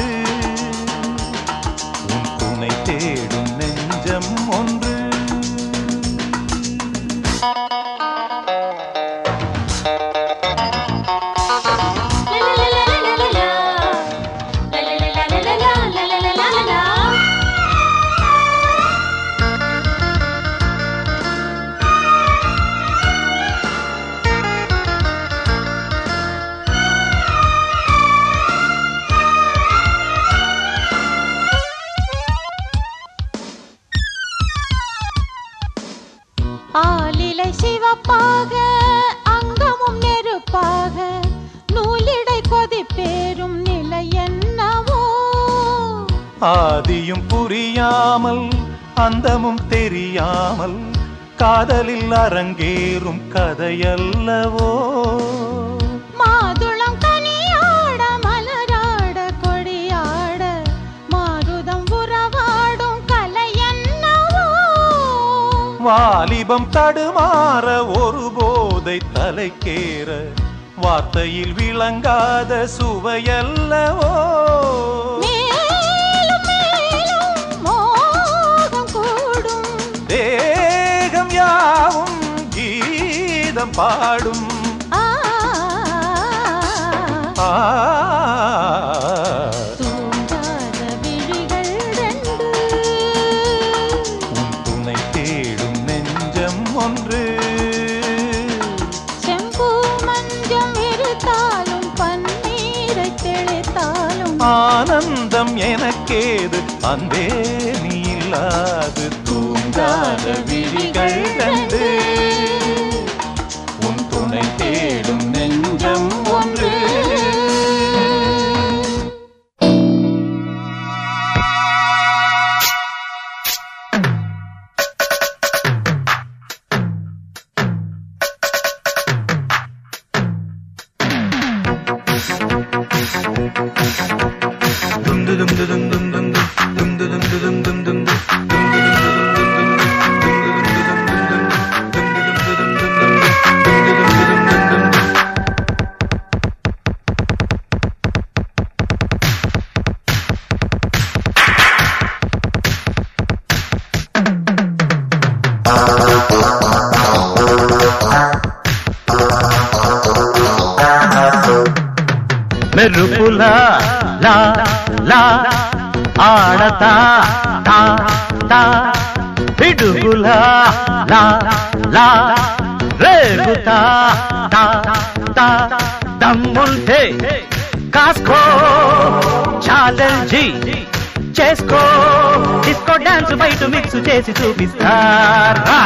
காதலில் அரங்கேறும் கதையல்லவோ? மாதுளம் கனியாட மலராட கொடியாட மாருதம் உறவாடும் கலை என்னவோ? வாலிபம் தடுமாற ஒரு போதை தலைக்கேற வார்த்தையில் விளங்காத சுவையல்லவோ? பன்னீரை தெளித்தாலும். ஆனந்தம் எனக்கேது அன்பே நீ இல்லாது. தூங்காத விழிகள் கண்டு ఇటు బయట మిక్స్ చేసి చూపిస్తారా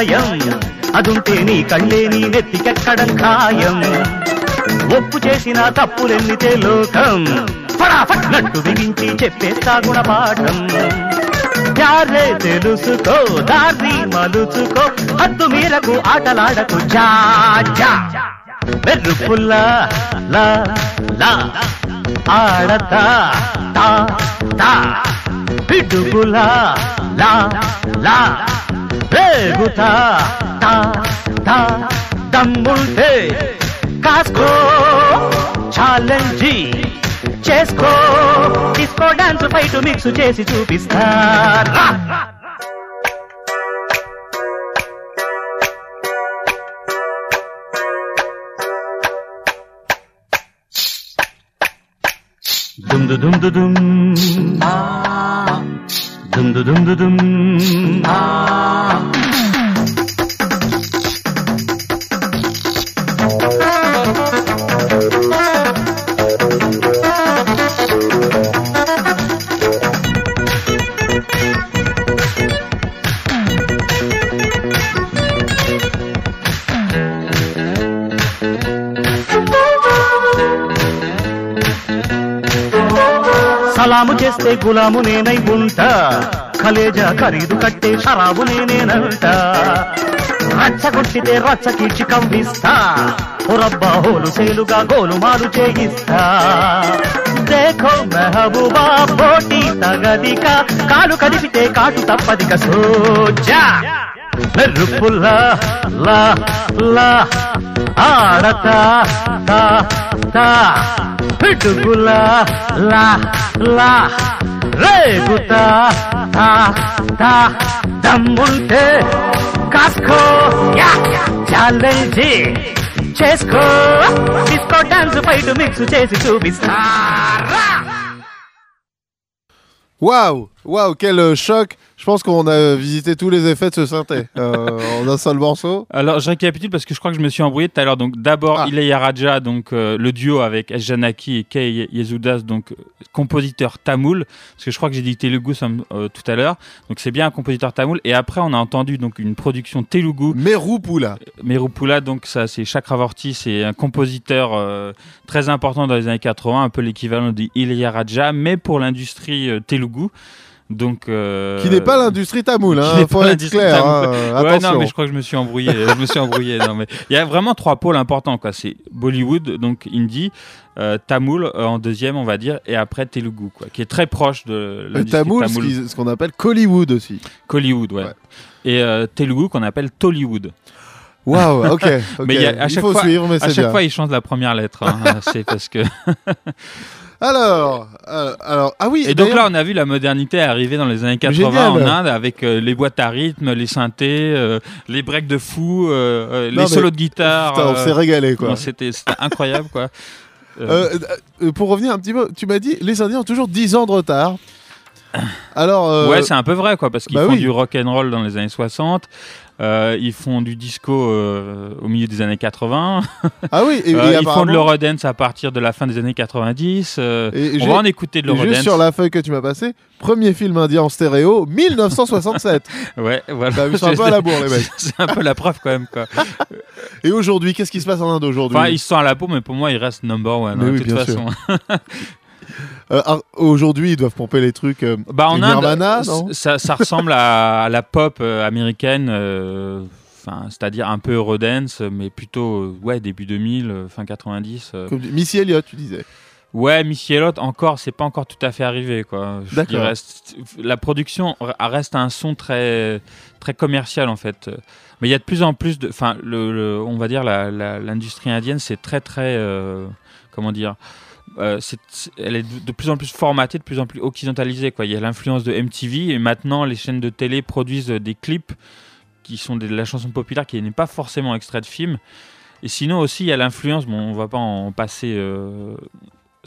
ఎగ్గు అదుంటే నీ కళ్ళే నీ నెత్తికెక్కడం ఖాయం. ఒప్పు చేసిన తప్పులెన్నితే లోకం. ఫటాఫట్ నట్టు బిగించి చెప్పేస్తా గుణపాఠం. జారే తెలుసుకో దారి మలుచుకో హద్దు మీరకు ఆటలాడకు జా జా మెరుపుల్లా లా లా. ఆడతా తా తా. పిడుగులా లా లా. పేగుతా దా దా దమ్ముంటే కాసుకో ఛాలెంజీ. చేసుకో డిస్కో డాన్స్ ఫైట్ మిక్స్ చేసి చూపిస్తా. దుమ్ దుమ్ దుమ్ దుమ్. 噔噔噔噔噔啊 గులాము చేస్తే గులాము నేనై ఉంటా. ఖలేజా ఖరీదు కట్టే షరాబు నేనేనంట. రచ్చగొట్టితే రచ్చ కీడ్చి కంపిస్తా పురబ్బా హోలు సేలుగా గోలుమాలు చేయిస్తా. దేఖో మెహబూబా పోటీ తగదిక. కాలు కదిపితే కాటు తప్పదిక సోజా. మెరుపుల్లా లా లా ఆడతా తా తా. పిడుగులా లా లా. రేగుతా తా తా దమ్ముంటే కాసుకో ఛాలెంజ్. చేసుకో. డిస్కో డాన్స్ బయట మిక్స్ చేసి చూపిస్తా. Wow. Waouh, quel euh, choc Je pense qu'on a visité tous les effets de ce synthé euh, en un seul morceau. Alors, je récapitule parce que je crois que je me suis embrouillé tout à l'heure. Donc, d'abord, Ah. Ilaya Raja, donc euh, le duo avec. Janaki et Kei Yezudas, donc compositeur tamoul. Parce que je crois que j'ai dit Telugu euh, tout à l'heure. Donc, c'est bien un compositeur tamoul. Et après, on a entendu donc une production Telugu. Merupula. Merupula, donc ça, c'est Chakravorty, c'est un compositeur très important dans les années 80, un peu l'équivalent de Ilaya Raja, mais pour l'industrie Telugu. Donc, euh, Qui n'est pas l'industrie tamoul, qui hein, faut pas être clair. hein, Ouais, non, mais je crois que je me suis embrouillé. je me suis embrouillé. Non, mais il y a vraiment trois pôles importants, quoi. C'est Bollywood, donc indie, euh, tamoul euh, en deuxième, on va dire, et après Telugu, quoi, qui est très proche de Le l'industrie tamoul, ce tamoul. ce qu'on appelle Collywood aussi. Collywood, ouais. Ouais. Et euh, Telugu qu'on appelle Tollywood. Waouh, ok. ok. Mais il y a- à chaque faut fois, suivre, mais à c'est chaque bien. fois, ils changent la première lettre. hein. c'est parce que. Alors, euh, alors, ah oui. Et donc là, on a vu la modernité arriver dans les années 80 Génial. en Inde avec euh, les boîtes à rythme, les synthés, euh, les breaks de fou, les mais- solos de guitare. Putain, on s'est régalé, quoi. C'était incroyable, quoi. Pour revenir un petit peu, tu m'as dit, les Indiens ont toujours 10 ans de retard. Alors, euh, Ouais, c'est un peu vrai, quoi, parce qu'ils bah font oui. du rock and roll dans les années 60. euh, ils font du disco euh, au milieu des années 80. ah oui, et, ils font de l'eurodance à partir de la fin des années 90. euh, Et on va en écouter de et juste l'eurodance. sur la feuille que tu m'as passée, premier film indien en stéréo, 1967. Ouais, voilà. Bah, ils sont un peu à la bourre, les mecs. C'est un peu la preuve quand même, quoi. Et aujourd'hui, qu'est-ce qui se passe en Inde aujourd'hui? Enfin, ils sont à la bourre, mais pour moi, ils restent number one. Hein, oui, de toute façon. Euh, ah, Aujourd'hui, ils doivent pomper les trucs. euh, Bah, en Nirvana, non? ça, ça ressemble à, à la pop euh, américaine, euh, c'est-à-dire un peu Eurodance, mais plutôt ouais, début 2000, euh, fin 90. euh. Comme Missy Elliott, tu disais. Ouais, Missy Elliott, encore, c'est pas encore tout à fait arrivé. Quoi. D'accord. la production reste un son très, très commercial, en fait. Mais il y a de plus en plus de. Enfin, le, le- on va dire, la- la- l'industrie indienne, c'est très, très. comment dire euh, elle est de, plus en plus formatée, de plus en plus occidentalisée. Il y a l'influence de MTV et maintenant les chaînes de télé produisent des clips qui sont de la chanson populaire qui n'est pas forcément extrait de film. Et sinon aussi, il y a l'influence, bon, on va pas en passer euh,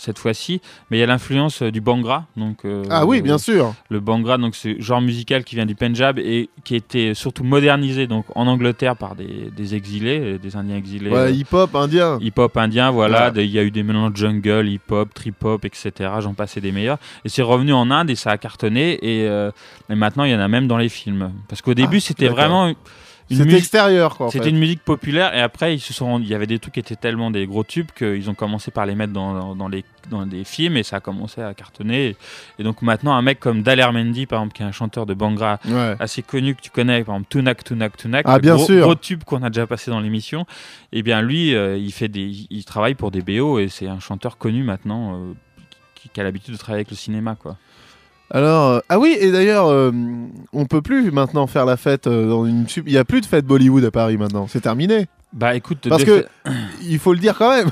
cette fois-ci, mais il y a l'influence euh, du Bangra. Donc, euh, Ah oui, bien sûr. Le Bangra, donc c'est un genre musical qui vient du Punjab et qui a été surtout modernisé donc, en Angleterre par des, des exilés, euh, des Indiens exilés. Ouais, hip-hop indien. hip-hop indien, voilà. Il y a eu des mélanges jungle, hip-hop, trip-hop, etc. J'en passais des meilleurs. Et c'est revenu en Inde et ça a cartonné. Et, euh, et maintenant, il y en a même dans les films. Parce qu'au début, c'était d'accord. vraiment C'était extérieur, quoi. C'était une musique populaire et après ils se sont il y avait des trucs qui étaient tellement des gros tubes qu'ils ont commencé par les mettre dans, dans, dans les dans des films et ça a commencé à cartonner et donc maintenant un mec comme Daler Mendy par exemple qui est un chanteur de Bangra Ouais. assez connu que tu connais par exemple Tunak Tunak Tunak Ah, bien gros, sûr. gros tube qu'on a déjà passé dans l'émission et bien lui euh, il fait des il travaille pour des BO et c'est un chanteur connu maintenant euh, qui, qui a l'habitude de travailler avec le cinéma quoi Alors, euh, ah oui, et d'ailleurs, euh, on peut plus maintenant faire la fête euh, dans une. Il y a plus de fête Bollywood à Paris maintenant. C'est terminé. bah écoute Parce que il faut le dire quand même.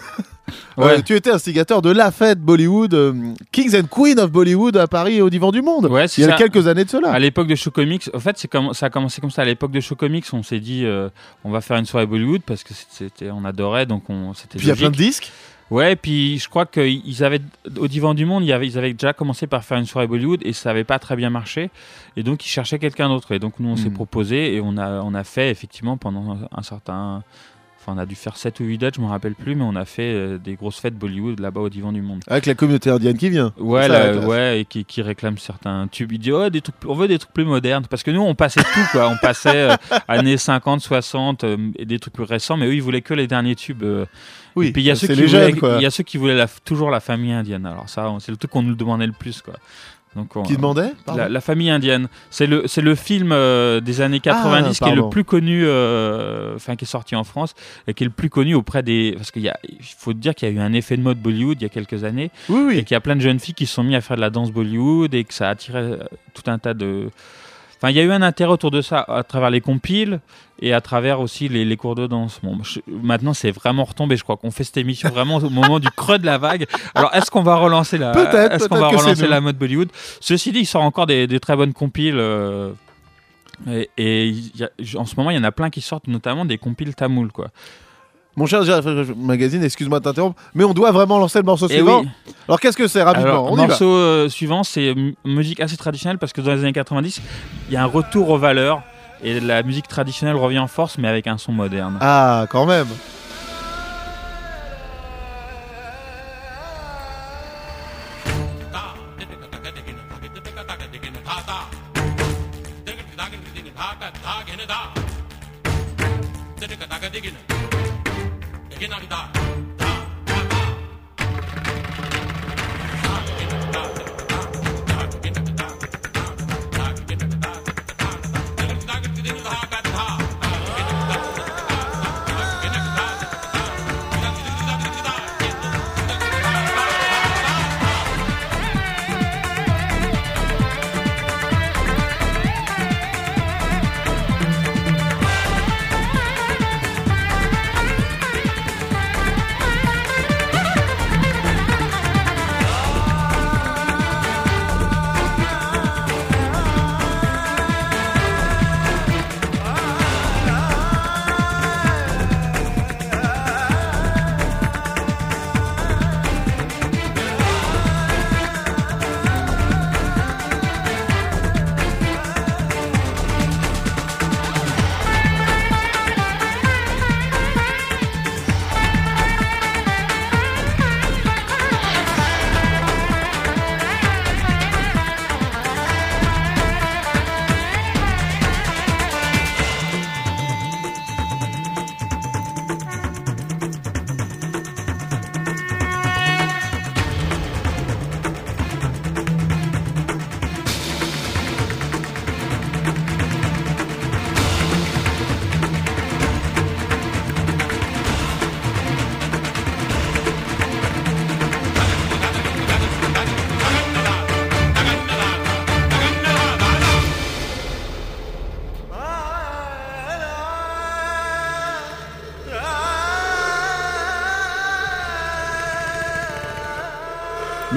Ouais. Euh, tu étais instigateur de la fête Bollywood, euh, Kings and Queen of Bollywood à Paris et au Divan du Monde. Ouais, il y a ça. quelques années de cela. À l'époque de Show Comics, en fait, c'est comme ça a commencé comme ça. À l'époque de Show Comics, on s'est dit, euh, on va faire une soirée Bollywood parce que c'était, on adorait, donc on, c'était Puis il y a plein de disques. Ouais, et puis je crois qu'ils avaient, au Divan du Monde, ils avaient déjà commencé par faire une soirée Bollywood et ça n'avait pas très bien marché. Et donc ils cherchaient quelqu'un d'autre. Et donc nous, on s'est Hmm. proposé et on a, on a fait effectivement pendant un certain. Enfin, on a dû faire 7 ou 8 dates, je me rappelle plus, mais on a fait euh, des grosses fêtes Bollywood là-bas au Divan du Monde. Avec la communauté indienne qui vient. Ouais, la ouais, et qui, qui réclame certains tubes. Il dit, oh, des trucs, on veut des trucs plus modernes. Parce que nous, on passait tout, quoi. On passait euh, années 50, 60, euh, et des trucs plus récents, mais eux, ils voulaient que les derniers tubes. Oui, et puis il y a ceux qui voulaient, il y a ceux qui voulaient la- toujours la famille indienne. Alors ça, c'est le truc qu'on nous demandait le plus, quoi. Donc, on- Qui demandait la, la famille indienne. C'est le, c'est le film euh, des années 90 qui est le Ah, plus connu, euh, enfin qui est sorti en France et qui est le plus connu auprès des. Parce qu'il faut dire qu'il y a eu un effet de mode Bollywood il y a quelques années Oui, oui. et qu'il y a plein de jeunes filles qui se sont mis à faire de la danse Bollywood et que ça a attiré euh, tout un tas de. Enfin, il y a eu un intérêt autour de ça à travers les compiles et à travers aussi les, les cours de danse. Bon, je- maintenant, c'est vraiment retombé. Je crois qu'on fait cette émission vraiment au moment du creux de la vague. Alors, est-ce qu'on va relancer la, Peut-être, est-ce qu'on va relancer la mode Bollywood? Ceci dit, il sort encore des, des très bonnes compiles. euh, et et il y a- en ce moment, il y en a plein qui sortent, notamment des compiles tamouls, quoi. Mon cher Gérard Magazine, excuse-moi de t'interrompre, mais on doit vraiment lancer le morceau Eh suivant. oui. Alors qu'est-ce que c'est rapidement le morceau euh, suivant, c'est musique assez traditionnelle parce que dans les années 90, il y a un retour aux valeurs et la musique traditionnelle revient en force, mais avec un son moderne. Ah, quand même.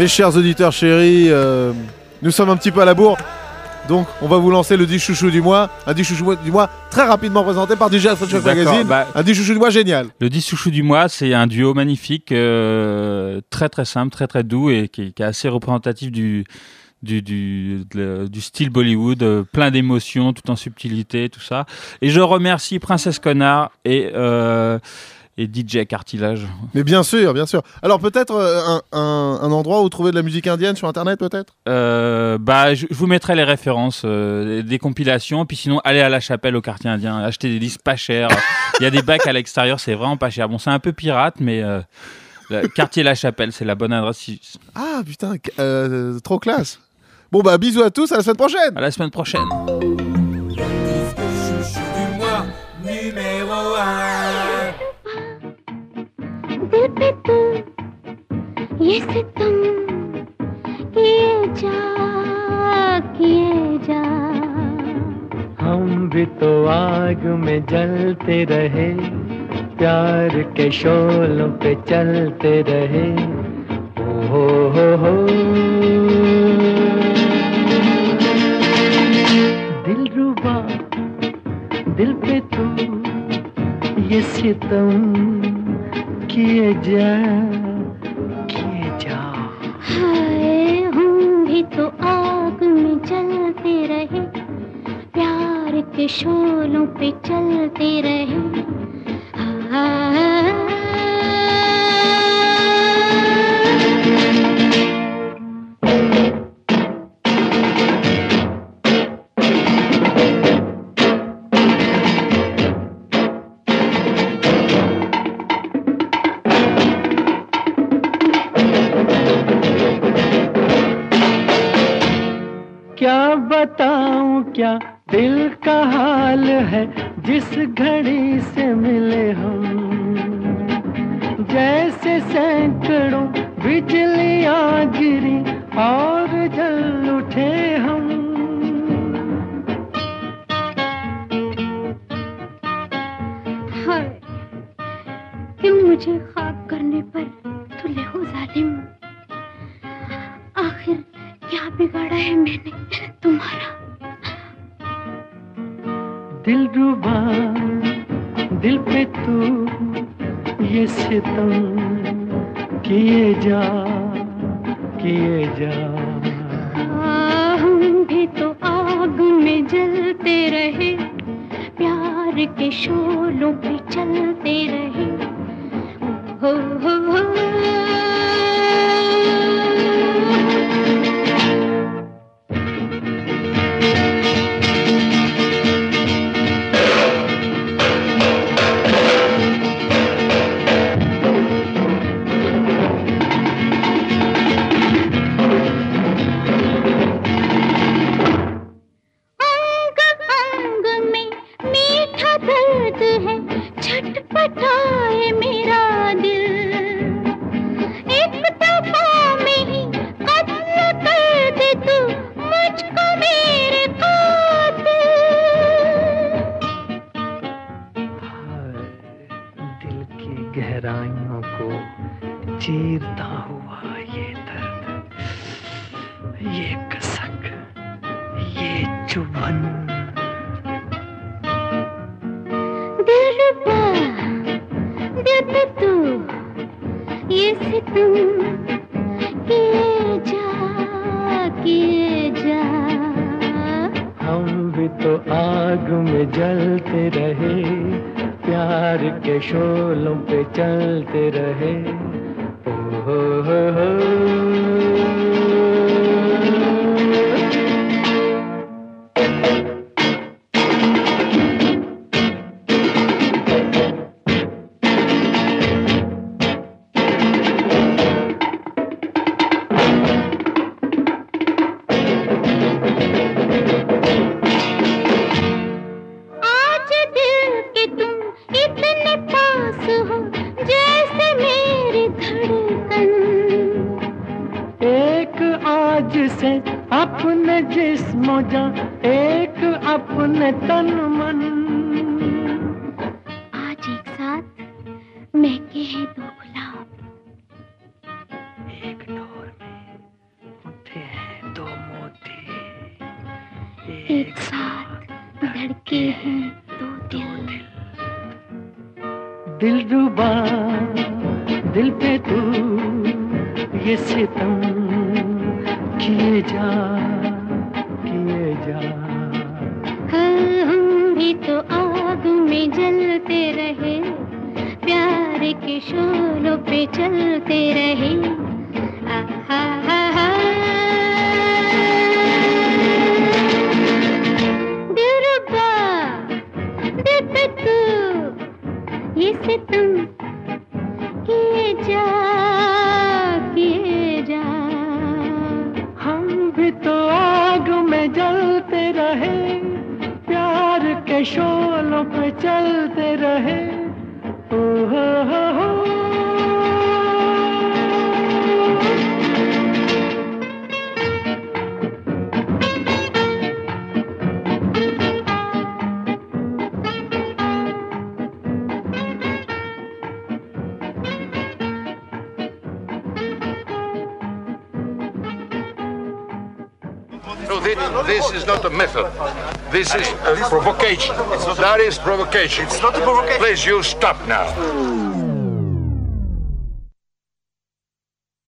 Mes chers auditeurs chéris, euh, nous sommes un petit peu à la bourre. Donc, on va vous lancer le 10 chouchou du mois. Un 10 chouchou du mois très rapidement présenté par DJ D'accord, Magazine. bah- Un 10 chouchou du mois génial. Le 10 chouchou du mois, c'est un duo magnifique, euh, très très simple, très très doux et qui, qui est assez représentatif du, du, du, de- du style Bollywood, euh, plein d'émotions, tout en subtilité, tout ça. Et je remercie Princesse Connard et, euh, et DJ Cartilage. Mais bien sûr, bien sûr. Alors, peut-être euh, un, un- un endroit où trouver de la musique indienne sur Internet, peut-être? Euh, bah, je, je vous mettrai les références, euh, des compilations. Puis sinon, allez à la chapelle au quartier indien, achetez des disques pas chers. Il y a des bacs à l'extérieur, c'est vraiment pas cher. Bon, c'est un peu pirate, mais euh, quartier La Chapelle, c'est la bonne adresse. Ah, putain, trop classe. Bon, bah, bisous à tous, à la semaine prochaine. À la semaine prochaine. दिल पे तू ये सितम किए जा जा। हम भी तो आग में जलते रहे, प्यार के शोलों पे चलते रहे। ओ हो हो हो। दिल रुबा, दिल पे तू ये सितम। किए जा किए जा। हाय, हम भी तो आग में जलते रहे, प्यार के शोलों पे चलते रहे। शोलों पे अपने जिस जा एक अपने तन मन is provocation. It's not a provocation. Please, you stop now.